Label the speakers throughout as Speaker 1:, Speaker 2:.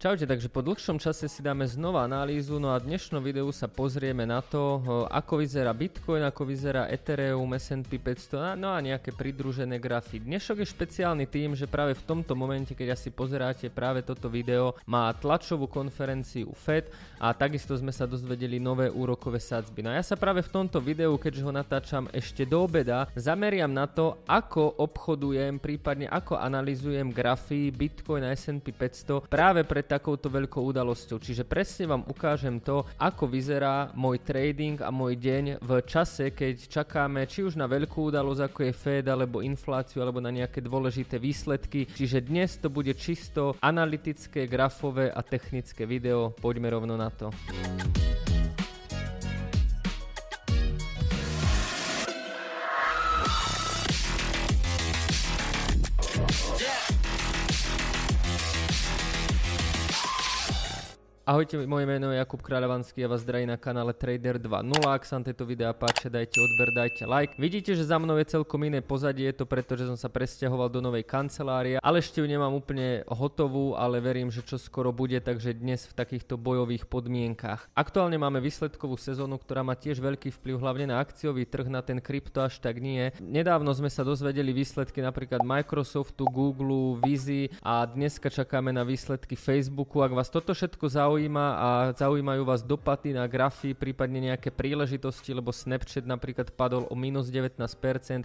Speaker 1: Čaute, takže po dlhšom čase si dáme znova analýzu, no a dnešnom videu sa pozrieme na to, ako vyzerá Bitcoin, ako vyzerá Ethereum, S&P 500, no a nejaké pridružené grafy. Dnešok je špeciálny tým, že práve v tomto momente, keď asi pozeráte práve toto video, má tlačovú konferenciu FED a takisto sme sa dozvedeli nové úrokové sadzby. No a ja sa práve v tomto videu, keďže ho natáčam ešte do obeda, zameriam na to, ako obchodujem, prípadne ako analizujem grafy Bitcoin a S&P 500 práve pred takouto veľkou udalosťou. Čiže presne vám ukážem to, ako vyzerá môj trading a môj deň v čase, keď čakáme či už na veľkú udalosť ako je Fed alebo infláciu alebo na nejaké dôležité výsledky. Čiže dnes to bude čisto analytické, grafové a technické video. Poďme rovno na to. Ahojte, moje meno je Jakub Kráľovanský a vás zdraví na kanále Trader 2.0. Ak sa vám tieto videá páči, dajte odber, dajte like. Vidíte, že za mnou je celkom iné pozadie, je to preto, že som sa presťahoval do novej kancelárie, ale ešte ju nemám úplne hotovú, ale verím, že čo skoro bude, takže dnes v takýchto bojových podmienkach. Aktuálne máme výsledkovú sezónu, ktorá má tiež veľký vplyv hlavne na akciový trh, na ten krypto až tak nie. Nedávno sme sa dozvedeli výsledky napríklad Microsoftu, Google, Vizi a dneska čakáme na výsledky Facebooku. Ak vás toto všetko zaujíma, zaujíma a zaujímajú vás dopady na grafy, prípadne nejaké príležitosti, lebo Snapchat napríklad padol o minus 19%,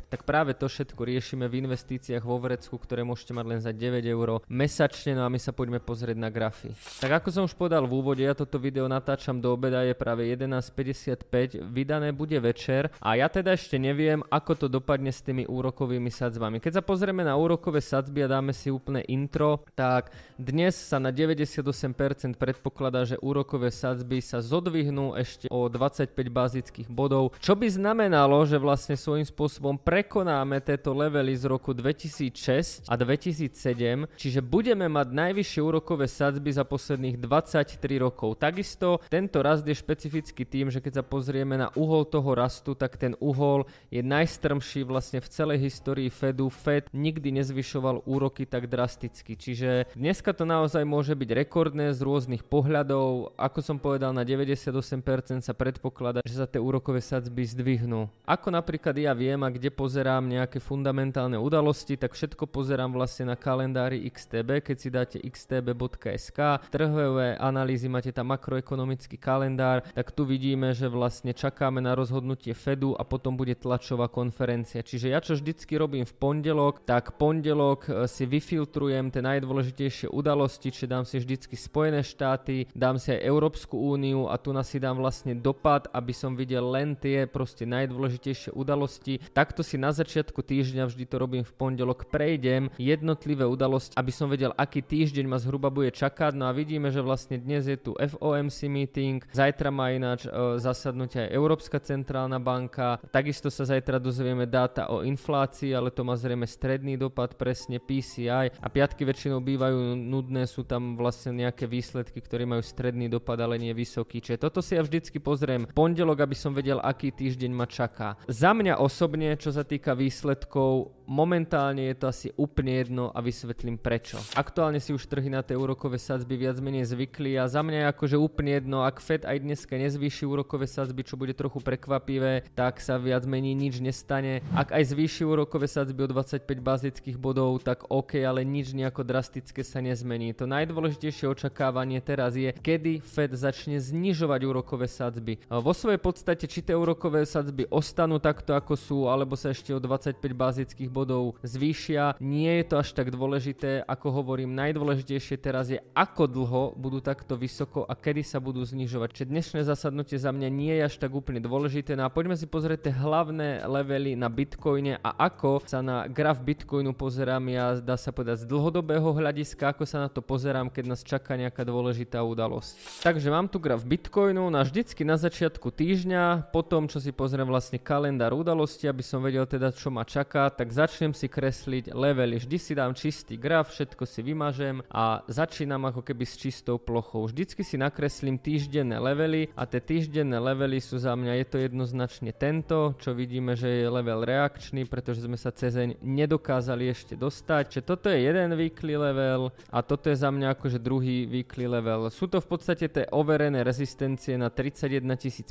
Speaker 1: tak práve to všetko riešime v investíciách vo Vrecku, ktoré môžete mať len za 9 eur mesačne, no a my sa poďme pozrieť na grafy. Tak ako som už povedal v úvode, ja toto video natáčam do obeda, je práve 11.55, vydané bude večer a ja teda ešte neviem, ako to dopadne s tými úrokovými sadzbami. Keď sa pozrieme na úrokové sadzby a dáme si úplne intro, tak dnes sa na 98% predpokladá predpokladá, že úrokové sadzby sa zodvihnú ešte o 25 bazických bodov, čo by znamenalo, že vlastne svojím spôsobom prekonáme tieto levely z roku 2006 a 2007, čiže budeme mať najvyššie úrokové sadzby za posledných 23 rokov. Takisto tento rast je špecifický tým, že keď sa pozrieme na uhol toho rastu, tak ten uhol je najstrmší vlastne v celej histórii Fedu. Fed nikdy nezvyšoval úroky tak drasticky, čiže dneska to naozaj môže byť rekordné z rôznych pohľadov pohľadov, ako som povedal, na 98% sa predpokladá, že sa tie úrokové sadzby zdvihnú. Ako napríklad ja viem a kde pozerám nejaké fundamentálne udalosti, tak všetko pozerám vlastne na kalendári XTB, keď si dáte xtb.sk, trhové analýzy, máte tam makroekonomický kalendár, tak tu vidíme, že vlastne čakáme na rozhodnutie Fedu a potom bude tlačová konferencia. Čiže ja čo vždycky robím v pondelok, tak pondelok e, si vyfiltrujem tie najdôležitejšie udalosti, či dám si vždycky Spojené štáty, dám si aj Európsku úniu a tu na si dám vlastne dopad, aby som videl len tie proste najdôležitejšie udalosti. Takto si na začiatku týždňa, vždy to robím v pondelok, prejdem jednotlivé udalosti, aby som vedel, aký týždeň ma zhruba bude čakať. No a vidíme, že vlastne dnes je tu FOMC meeting, zajtra má ináč e, zasadnutie aj Európska centrálna banka, takisto sa zajtra dozvieme dáta o inflácii, ale to má zrejme stredný dopad, presne PCI a piatky väčšinou bývajú nudné, sú tam vlastne nejaké výsledky, ktoré majú majú stredný dopad, ale nie vysoký. Čiže toto si ja vždycky pozriem pondelok, aby som vedel, aký týždeň ma čaká. Za mňa osobne, čo sa týka výsledkov, momentálne je to asi úplne jedno a vysvetlím prečo. Aktuálne si už trhy na tie úrokové sadzby viac menej zvykli a za mňa je akože úplne jedno, ak Fed aj dneska nezvýši úrokové sadzby, čo bude trochu prekvapivé, tak sa viac menej nič nestane. Ak aj zvýši úrokové sadzby o 25 bazických bodov, tak OK, ale nič nejako drastické sa nezmení. To najdôležitejšie očakávanie teraz je, kedy Fed začne znižovať úrokové sadzby. Vo svojej podstate, či tie úrokové sadzby ostanú takto ako sú, alebo sa ešte o 25 bazických bodov zvýšia, nie je to až tak dôležité, ako hovorím, najdôležitejšie teraz je, ako dlho budú takto vysoko a kedy sa budú znižovať. Čiže dnešné zasadnutie za mňa nie je až tak úplne dôležité. No a poďme si pozrieť tie hlavné levely na Bitcoine a ako sa na graf Bitcoinu pozerám ja, dá sa povedať z dlhodobého hľadiska, ako sa na to pozerám, keď nás čaká nejaká dôležitá udalosť. Takže mám tu graf Bitcoinu na vždycky na začiatku týždňa, potom čo si pozriem vlastne kalendár udalosti, aby som vedel teda čo ma čaká, tak začnem si kresliť levely. Vždy si dám čistý graf, všetko si vymažem a začínam ako keby s čistou plochou. Vždycky si nakreslím týždenné levely a tie týždenné levely sú za mňa, je to jednoznačne tento, čo vidíme, že je level reakčný, pretože sme sa cezeň nedokázali ešte dostať. Čiže toto je jeden weekly level a toto je za mňa akože druhý weekly level. Sú to v podstate tie overené rezistencie na 31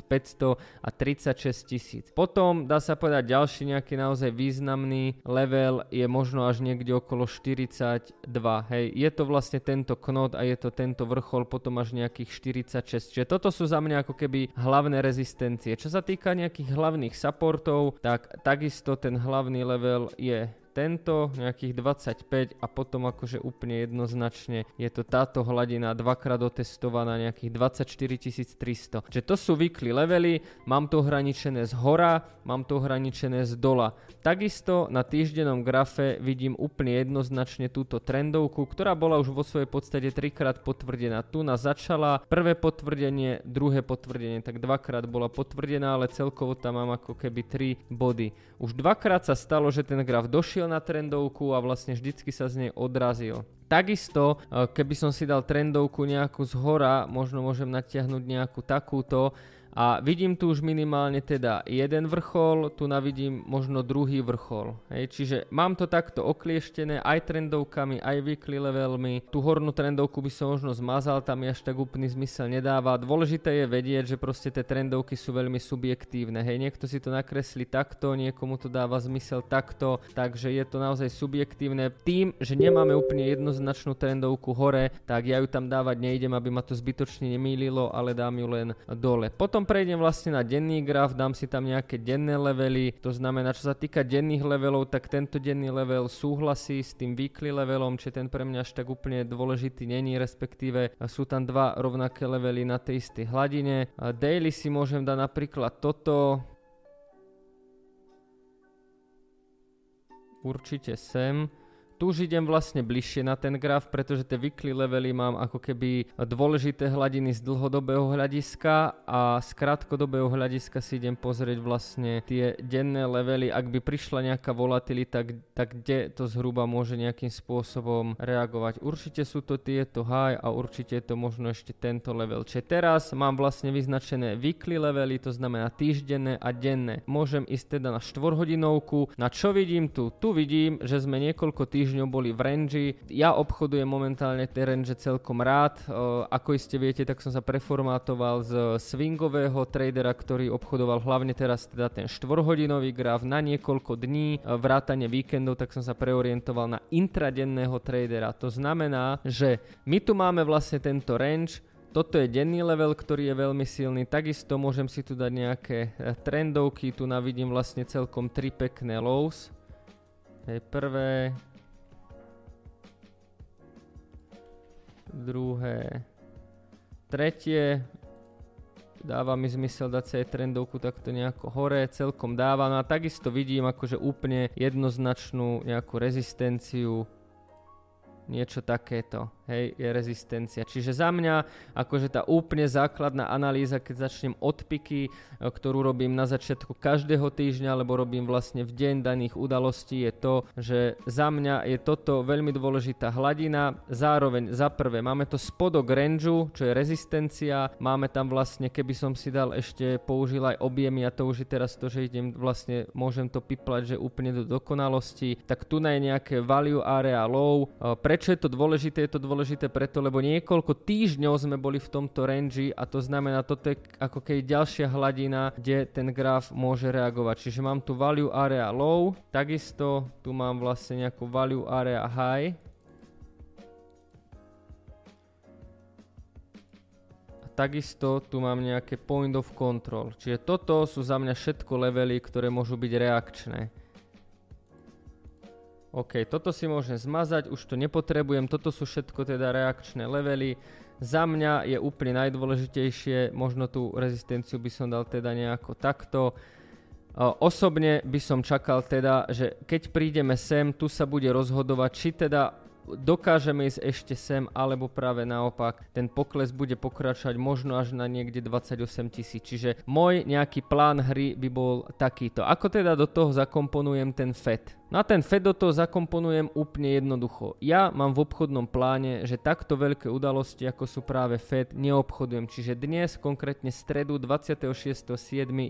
Speaker 1: 500 a 36 000. Potom dá sa povedať ďalší nejaký naozaj významný level je možno až niekde okolo 42. Hej, je to vlastne tento knot a je to tento vrchol potom až nejakých 46. Čiže toto sú za mňa ako keby hlavné rezistencie. Čo sa týka nejakých hlavných supportov, tak takisto ten hlavný level je tento nejakých 25 a potom akože úplne jednoznačne je to táto hladina dvakrát otestovaná nejakých 24 300. Čiže to sú weekly levely, mám to ohraničené z hora, mám to ohraničené z dola. Takisto na týždennom grafe vidím úplne jednoznačne túto trendovku, ktorá bola už vo svojej podstate trikrát potvrdená. Tu na začala prvé potvrdenie, druhé potvrdenie, tak dvakrát bola potvrdená, ale celkovo tam mám ako keby 3 body. Už dvakrát sa stalo, že ten graf došiel našiel na trendovku a vlastne vždycky sa z nej odrazil. Takisto, e, keby som si dal trendovku nejakú z hora, možno môžem natiahnuť nejakú takúto, a vidím tu už minimálne teda jeden vrchol, tu navidím možno druhý vrchol. Hej, čiže mám to takto oklieštené aj trendovkami, aj weekly levelmi. Tú hornú trendovku by som možno zmazal, tam mi až tak úplný zmysel nedáva. Dôležité je vedieť, že proste tie trendovky sú veľmi subjektívne. Hej, niekto si to nakreslí takto, niekomu to dáva zmysel takto, takže je to naozaj subjektívne. Tým, že nemáme úplne jednoznačnú trendovku hore, tak ja ju tam dávať nejdem, aby ma to zbytočne nemýlilo, ale dám ju len dole. Potom prejdem vlastne na denný graf, dám si tam nejaké denné levely, to znamená, čo sa týka denných levelov, tak tento denný level súhlasí s tým weekly levelom, či ten pre mňa až tak úplne dôležitý není, respektíve sú tam dva rovnaké levely na tej istej hladine. Daily si môžem dať napríklad toto, určite sem. Tu už idem vlastne bližšie na ten graf, pretože tie weekly levely mám ako keby dôležité hladiny z dlhodobého hľadiska a z krátkodobého hľadiska si idem pozrieť vlastne tie denné levely. Ak by prišla nejaká volatilita, tak, kde to zhruba môže nejakým spôsobom reagovať. Určite sú to tieto high a určite je to možno ešte tento level. Čiže teraz mám vlastne vyznačené weekly levely, to znamená týždenné a denné. Môžem ísť teda na 4 hodinovku. Na čo vidím tu? Tu vidím, že sme niekoľko týždňov týždňov boli v range. Ja obchodujem momentálne tie range celkom rád. Ako iste viete, tak som sa preformátoval z swingového tradera, ktorý obchodoval hlavne teraz teda ten 4-hodinový graf na niekoľko dní, vrátane víkendov, tak som sa preorientoval na intradenného tradera. To znamená, že my tu máme vlastne tento range, toto je denný level, ktorý je veľmi silný. Takisto môžem si tu dať nejaké eh, trendovky. Tu navidím vlastne celkom tri pekné lows. Hej, prvé, druhé, tretie, dáva mi zmysel dať sa aj trendovku takto nejako hore, celkom dáva. No a takisto vidím akože úplne jednoznačnú nejakú rezistenciu, niečo takéto hej, je rezistencia. Čiže za mňa, akože tá úplne základná analýza, keď začnem odpiky, e, ktorú robím na začiatku každého týždňa, alebo robím vlastne v deň daných udalostí, je to, že za mňa je toto veľmi dôležitá hladina. Zároveň za prvé máme to spodok range, čo je rezistencia, máme tam vlastne, keby som si dal ešte, použil aj objemy a to už je teraz to, že idem vlastne, môžem to piplať, že úplne do dokonalosti, tak tu je nejaké value area low. E, prečo je to dôležité? Je to dôležité dôležité preto, lebo niekoľko týždňov sme boli v tomto range a to znamená, toto je ako keď ďalšia hladina, kde ten graf môže reagovať. Čiže mám tu value area low, takisto tu mám vlastne nejakú value area high. Takisto tu mám nejaké point of control. Čiže toto sú za mňa všetko levely, ktoré môžu byť reakčné. OK, toto si môžem zmazať, už to nepotrebujem, toto sú všetko teda reakčné levely. Za mňa je úplne najdôležitejšie, možno tú rezistenciu by som dal teda nejako takto. Osobne by som čakal teda, že keď prídeme sem, tu sa bude rozhodovať, či teda dokážeme ísť ešte sem, alebo práve naopak, ten pokles bude pokračovať možno až na niekde 28 tisíc. Čiže môj nejaký plán hry by bol takýto. Ako teda do toho zakomponujem ten FED? No a ten Fed do toho zakomponujem úplne jednoducho. Ja mám v obchodnom pláne, že takto veľké udalosti, ako sú práve Fed, neobchodujem. Čiže dnes, konkrétne stredu 26.7.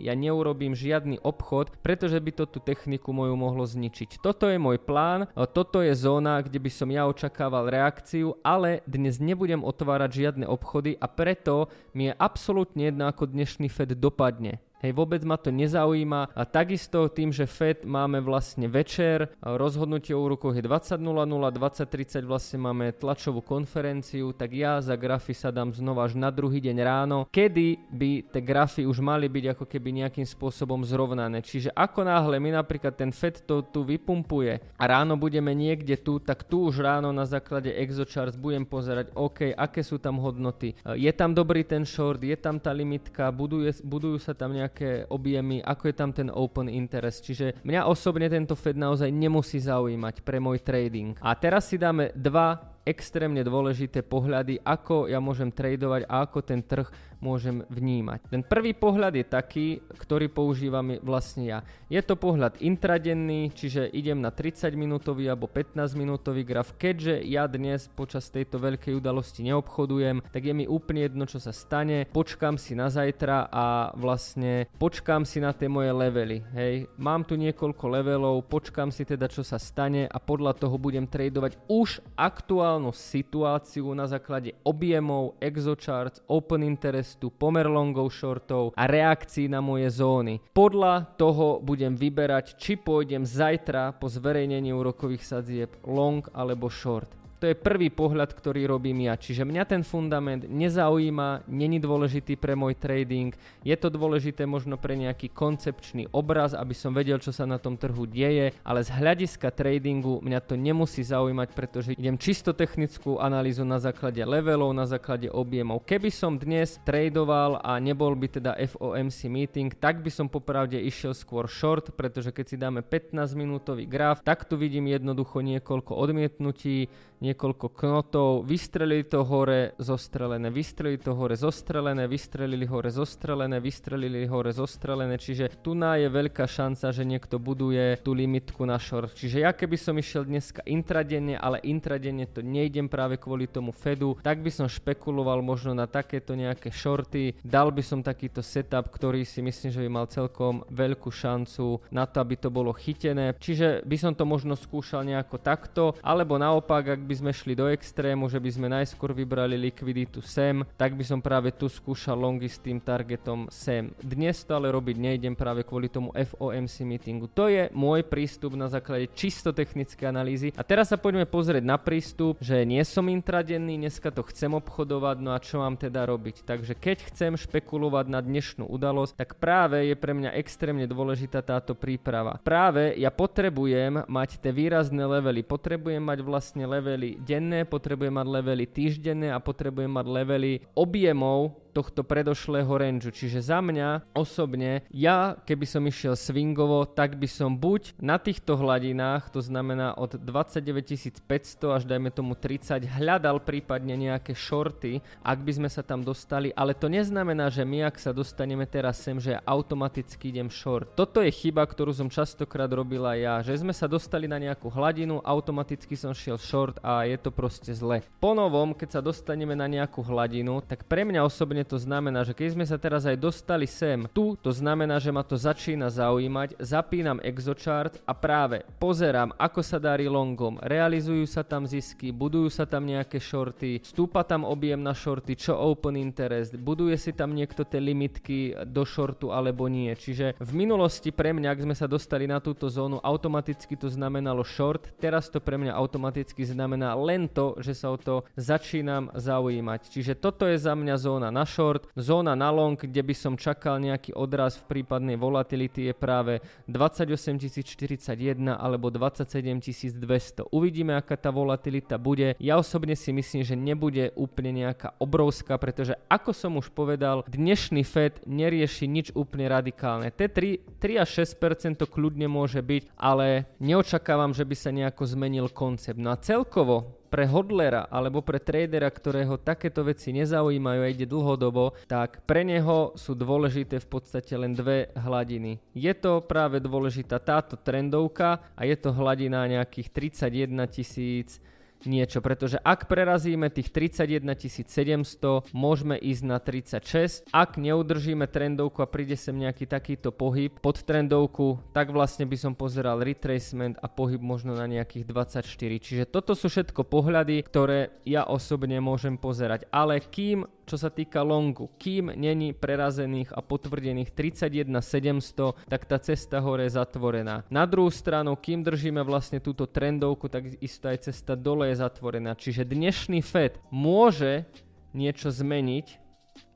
Speaker 1: ja neurobím žiadny obchod, pretože by to tú techniku moju mohlo zničiť. Toto je môj plán, toto je zóna, kde by som ja očakával reakciu, ale dnes nebudem otvárať žiadne obchody a preto mi je absolútne jedno, ako dnešný Fed dopadne. Hej, vôbec ma to nezaujíma. A takisto tým, že FED máme vlastne večer, rozhodnutie o úrokoch je 20.00, 20.30 vlastne máme tlačovú konferenciu, tak ja za grafy sa dám znova až na druhý deň ráno, kedy by tie grafy už mali byť ako keby nejakým spôsobom zrovnané. Čiže ako náhle mi napríklad ten FED to tu vypumpuje a ráno budeme niekde tu, tak tu už ráno na základe ExoCharts budem pozerať, OK, aké sú tam hodnoty, je tam dobrý ten short, je tam tá limitka, buduje, budujú sa tam nejaké nejaké objemy, ako je tam ten open interest. Čiže mňa osobne tento Fed naozaj nemusí zaujímať pre môj trading. A teraz si dáme dva extrémne dôležité pohľady, ako ja môžem tradovať a ako ten trh môžem vnímať. Ten prvý pohľad je taký, ktorý používam vlastne ja. Je to pohľad intradenný, čiže idem na 30 minútový alebo 15 minútový graf. Keďže ja dnes počas tejto veľkej udalosti neobchodujem, tak je mi úplne jedno, čo sa stane. Počkám si na zajtra a vlastne počkám si na tie moje levely. Hej, mám tu niekoľko levelov, počkám si teda, čo sa stane a podľa toho budem tradovať už aktuálnu situáciu na základe objemov, exocharts, open interestu, pomer longov, shortov a reakcií na moje zóny. Podľa toho budem vyberať, či pôjdem zajtra po zverejnení úrokových sadzieb long alebo short. To je prvý pohľad, ktorý robím ja. Čiže mňa ten fundament nezaujíma, není dôležitý pre môj trading, je to dôležité možno pre nejaký koncepčný obraz, aby som vedel, čo sa na tom trhu deje, ale z hľadiska tradingu mňa to nemusí zaujímať, pretože idem čisto technickú analýzu na základe levelov, na základe objemov. Keby som dnes tradoval a nebol by teda FOMC meeting, tak by som popravde išiel skôr short, pretože keď si dáme 15 minútový graf, tak tu vidím jednoducho niekoľko odmietnutí, niekoľko knotov, vystrelili to hore, zostrelené, vystrelili to hore, zostrelené, vystrelili hore, zostrelené, vystrelili hore, zostrelené, čiže tu na je veľká šanca, že niekto buduje tú limitku na short. Čiže ja keby som išiel dneska intradenne, ale intradenne to nejdem práve kvôli tomu Fedu, tak by som špekuloval možno na takéto nejaké shorty, dal by som takýto setup, ktorý si myslím, že by mal celkom veľkú šancu na to, aby to bolo chytené. Čiže by som to možno skúšal nejako takto, alebo naopak, ak by by sme šli do extrému, že by sme najskôr vybrali likviditu sem, tak by som práve tu skúšal longy s tým targetom sem. Dnes to ale robiť nejdem práve kvôli tomu FOMC meetingu. To je môj prístup na základe čisto technické analýzy. A teraz sa poďme pozrieť na prístup, že nie som intradenný, dneska to chcem obchodovať, no a čo mám teda robiť. Takže keď chcem špekulovať na dnešnú udalosť, tak práve je pre mňa extrémne dôležitá táto príprava. Práve ja potrebujem mať tie výrazné levely, potrebujem mať vlastne levely levely denné, potrebujem mať levely týždenné a potrebujem mať levely objemov tohto predošlého range. Čiže za mňa osobne, ja keby som išiel swingovo, tak by som buď na týchto hladinách, to znamená od 29 500 až dajme tomu 30, hľadal prípadne nejaké shorty, ak by sme sa tam dostali, ale to neznamená, že my ak sa dostaneme teraz sem, že automaticky idem short. Toto je chyba, ktorú som častokrát robila ja, že sme sa dostali na nejakú hladinu, automaticky som šiel short a je to proste zle. Po novom, keď sa dostaneme na nejakú hladinu, tak pre mňa osobne to znamená, že keď sme sa teraz aj dostali sem, tu to znamená, že ma to začína zaujímať, zapínam exochart a práve pozerám, ako sa darí longom, realizujú sa tam zisky, budujú sa tam nejaké shorty, stúpa tam objem na shorty, čo open interest, buduje si tam niekto tie limitky do shortu alebo nie. Čiže v minulosti pre mňa, ak sme sa dostali na túto zónu, automaticky to znamenalo short, teraz to pre mňa automaticky znamená len to, že sa o to začínam zaujímať. Čiže toto je za mňa zóna na. Zóna na long, kde by som čakal nejaký odraz v prípadnej volatility je práve 28041 alebo 27200. Uvidíme, aká tá volatilita bude. Ja osobne si myslím, že nebude úplne nejaká obrovská, pretože ako som už povedal, dnešný Fed nerieši nič úplne radikálne. T3, 3 až 6% kľudne môže byť, ale neočakávam, že by sa nejako zmenil koncept. No a celkovo pre hodlera alebo pre tradera, ktorého takéto veci nezaujímajú a ide dlhodobo, tak pre neho sú dôležité v podstate len dve hladiny. Je to práve dôležitá táto trendovka a je to hladina nejakých 31 tisíc niečo, pretože ak prerazíme tých 31 700, môžeme ísť na 36. Ak neudržíme trendovku a príde sem nejaký takýto pohyb pod trendovku, tak vlastne by som pozeral retracement a pohyb možno na nejakých 24. Čiže toto sú všetko pohľady, ktoré ja osobne môžem pozerať. Ale kým čo sa týka longu, kým není prerazených a potvrdených 31 700, tak tá cesta hore je zatvorená. Na druhú stranu, kým držíme vlastne túto trendovku, tak isto aj cesta dole je zatvorená. Čiže dnešný FED môže niečo zmeniť,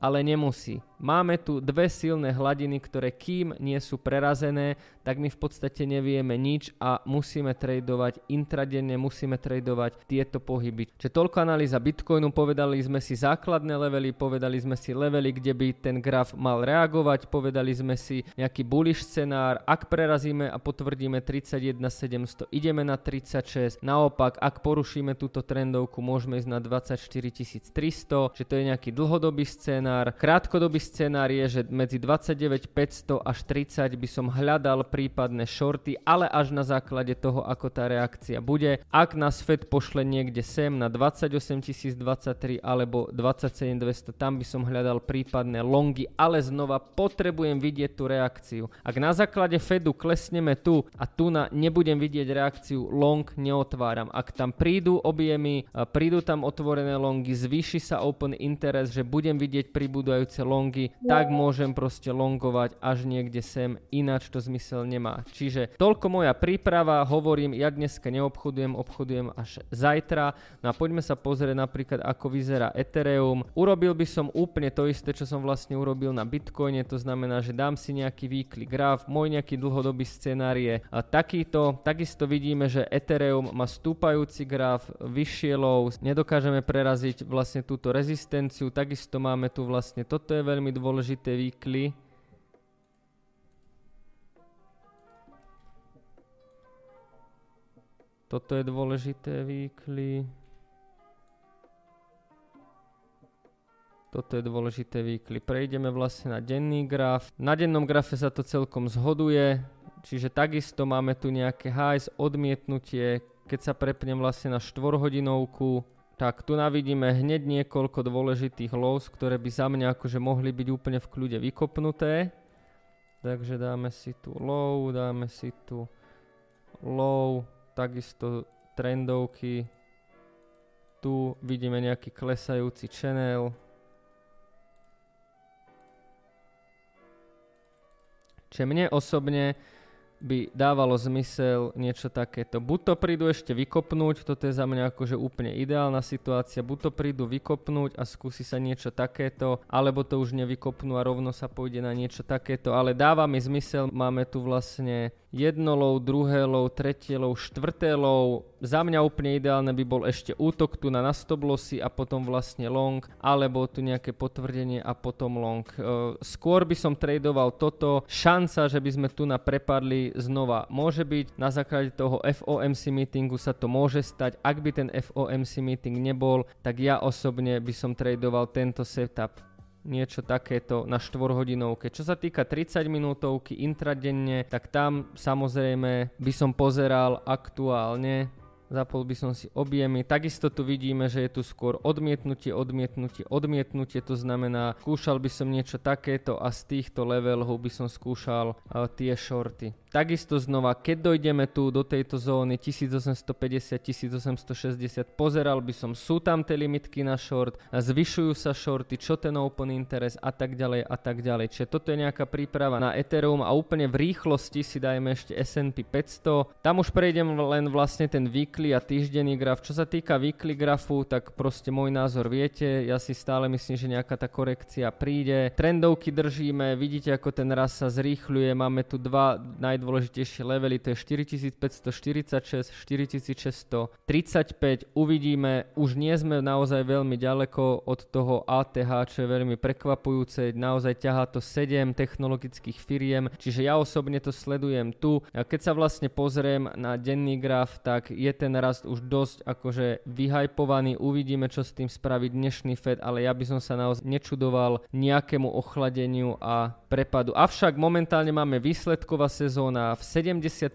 Speaker 1: ale nemusí. Máme tu dve silné hladiny, ktoré kým nie sú prerazené, tak my v podstate nevieme nič a musíme tradovať intradenne, musíme tradovať tieto pohyby. Čiže toľko analýza Bitcoinu, povedali sme si základné levely, povedali sme si levely, kde by ten graf mal reagovať, povedali sme si nejaký bullish scenár, ak prerazíme a potvrdíme 31 700, ideme na 36, naopak ak porušíme túto trendovku, môžeme ísť na 24 300, že to je nejaký dlhodobý scenár, krátkodobý scenár je, že medzi 29 500 až 30 by som hľadal prípadné shorty, ale až na základe toho, ako tá reakcia bude. Ak nás Fed pošle niekde sem na 28 023 alebo 27 200, tam by som hľadal prípadné longy, ale znova potrebujem vidieť tú reakciu. Ak na základe Fedu klesneme tu a tu na nebudem vidieť reakciu, long neotváram. Ak tam prídu objemy, prídu tam otvorené longy, zvýši sa open interest, že budem vidieť pribúdajúce longy, roky, tak môžem proste longovať až niekde sem, ináč to zmysel nemá. Čiže toľko moja príprava, hovorím, ja dneska neobchodujem, obchodujem až zajtra. No a poďme sa pozrieť napríklad, ako vyzerá Ethereum. Urobil by som úplne to isté, čo som vlastne urobil na Bitcoine, to znamená, že dám si nejaký weekly graf, môj nejaký dlhodobý scenár je takýto. Takisto vidíme, že Ethereum má stúpajúci graf, vyššie low, nedokážeme preraziť vlastne túto rezistenciu, takisto máme tu vlastne, toto je veľmi veľmi dôležité výkly. Toto je dôležité výkly. Toto je dôležité výkly. Prejdeme vlastne na denný graf. Na dennom grafe sa to celkom zhoduje, čiže takisto máme tu nejaké highs, odmietnutie, keď sa prepnem vlastne na 4 hodinovku, tak tu navidíme hneď niekoľko dôležitých lows, ktoré by za mňa akože mohli byť úplne v kľude vykopnuté. Takže dáme si tu low, dáme si tu low, takisto trendovky. Tu vidíme nejaký klesajúci channel. Čiže mne osobne by dávalo zmysel niečo takéto. Buď to prídu ešte vykopnúť, toto je za mňa akože úplne ideálna situácia, buď to prídu vykopnúť a skúsi sa niečo takéto, alebo to už nevykopnú a rovno sa pôjde na niečo takéto, ale dáva mi zmysel, máme tu vlastne jedno low, druhé low, tretie. Za mňa úplne ideálne by bol ešte útok tu na nastoblosy a potom vlastne long, alebo tu nejaké potvrdenie a potom long. E, skôr by som tradoval toto. Šanca, že by sme tu na prepadli znova môže byť. Na základe toho FOMC meetingu sa to môže stať. Ak by ten FOMC meeting nebol, tak ja osobne by som tradoval tento setup niečo takéto na 4 hodinovke. Čo sa týka 30 minútovky intradenne, tak tam samozrejme by som pozeral aktuálne Zapol by som si objemy. Takisto tu vidíme, že je tu skôr odmietnutie, odmietnutie, odmietnutie. To znamená, skúšal by som niečo takéto a z týchto levelov by som skúšal uh, tie shorty. Takisto znova, keď dojdeme tu do tejto zóny 1850-1860, pozeral by som, sú tam tie limitky na short, zvyšujú sa shorty, čo ten open interest a tak ďalej a tak ďalej. Čiže toto je nejaká príprava na Ethereum a úplne v rýchlosti si dajme ešte S&P 500. Tam už prejdem len vlastne ten weekly a týždenný graf. Čo sa týka weekly grafu, tak proste môj názor viete, ja si stále myslím, že nejaká tá korekcia príde. Trendovky držíme, vidíte ako ten raz sa zrýchľuje, máme tu dva naj najdôležitejšie levely, to je 4546, 4635. Uvidíme, už nie sme naozaj veľmi ďaleko od toho ATH, čo je veľmi prekvapujúce. Naozaj ťahá to 7 technologických firiem, čiže ja osobne to sledujem tu. A keď sa vlastne pozriem na denný graf, tak je ten ten rast už dosť akože vyhajpovaný, uvidíme čo s tým spraví dnešný Fed, ale ja by som sa naozaj nečudoval nejakému ochladeniu a prepadu. Avšak momentálne máme výsledková sezóna, v 75%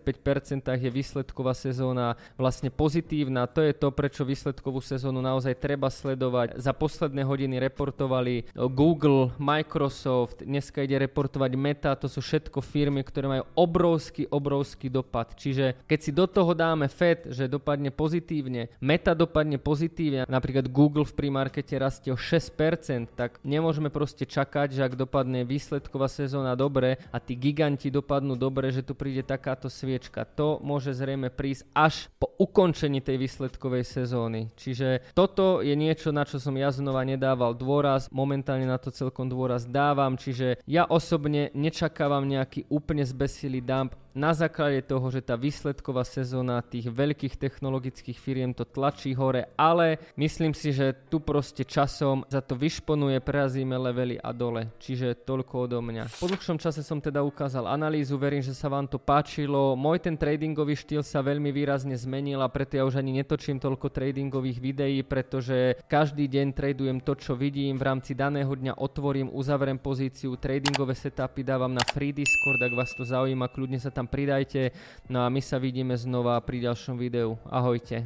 Speaker 1: je výsledková sezóna vlastne pozitívna, to je to, prečo výsledkovú sezónu naozaj treba sledovať. Za posledné hodiny reportovali Google, Microsoft, dneska ide reportovať Meta, to sú všetko firmy, ktoré majú obrovský, obrovský dopad. Čiže keď si do toho dáme Fed, že dopadne pozitívne, Meta dopadne pozitívne, napríklad Google v primarkete rastie o 6%, tak nemôžeme proste čakať, že ak dopadne výsledková sezóna dobre a tí giganti dopadnú dobre, že tu príde takáto sviečka. To môže zrejme prísť až po ukončení tej výsledkovej sezóny. Čiže toto je niečo, na čo som ja znova nedával dôraz, momentálne na to celkom dôraz dávam, čiže ja osobne nečakávam nejaký úplne zbesilý dump, na základe toho, že tá výsledková sezóna tých veľkých technologických firiem to tlačí hore, ale myslím si, že tu proste časom za to vyšponuje, prerazíme levely a dole. Čiže toľko odo mňa. Po dlhšom čase som teda ukázal analýzu, verím, že sa vám to páčilo. Môj ten tradingový štýl sa veľmi výrazne zmenil a preto ja už ani netočím toľko tradingových videí, pretože každý deň tradujem to, čo vidím. V rámci daného dňa otvorím, uzavriem pozíciu, tradingové setupy dávam na free Discord, ak vás to zaujíma, kľudne sa tam tam pridajte. No a my sa vidíme znova pri ďalšom videu. Ahojte.